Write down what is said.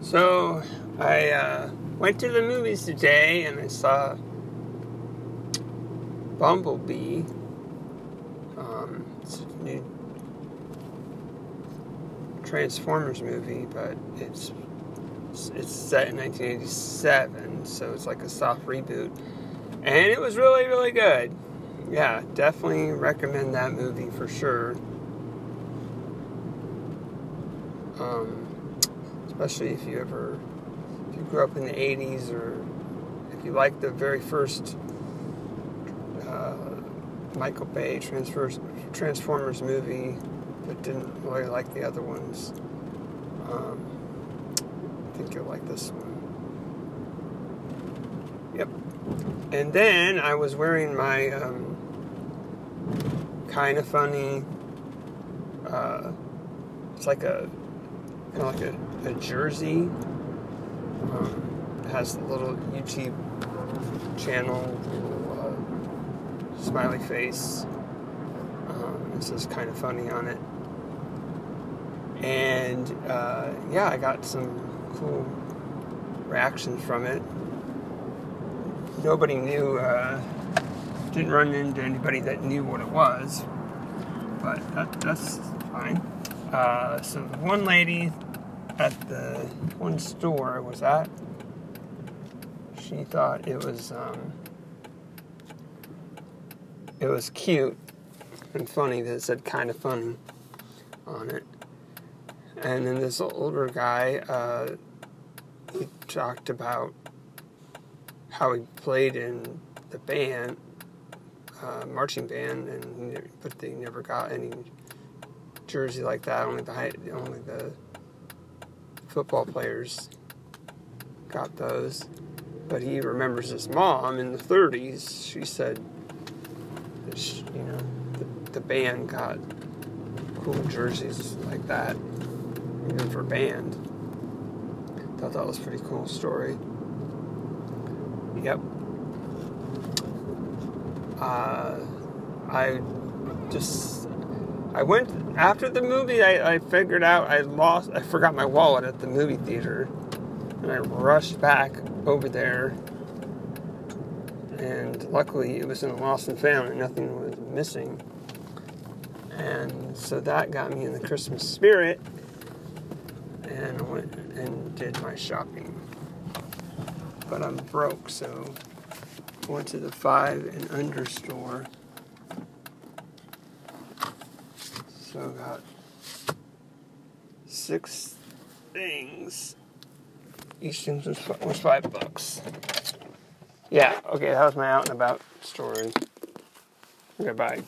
So I uh, went to the movies today and I saw Bumblebee. Um, it's a new Transformers movie, but it's it's set in 1987, so it's like a soft reboot, and it was really really good. Yeah, definitely recommend that movie for sure. Um, especially if you ever if you grew up in the 80s or if you like the very first uh, Michael Bay Transformers, movie but didn't really like the other ones. Um, I think you'll like this one. Yep. And then I was wearing my um, kind of funny. Uh, it's like a kind of like a a jersey. Um, has a little YouTube channel, little, uh, smiley face. Um, it says kind of funny on it. And uh, yeah, I got some cool reactions from it. Nobody knew, uh, didn't run into anybody that knew what it was, but that, that's fine. Uh, so one lady at the one store I was at, she thought it was um, it was cute and funny that it said kind of funny on it. And then this older guy, uh, he talked about how he played in the band, uh, marching band, and but they never got any jersey like that. Only the only the football players got those. But he remembers his mom in the 30s. She said, she, you know, the, the band got cool jerseys like that, even for band. Thought that was a pretty cool story. Yep. Uh, I just I went after the movie. I, I figured out I lost. I forgot my wallet at the movie theater, and I rushed back over there. And luckily, it was in lost and found, and nothing was missing. And so that got me in the Christmas spirit, and I went and did my shopping. But I'm broke, so I went to the five and under store. So I've got six things. Each thing was, was five bucks. Yeah, okay, that was my out and about story. Goodbye.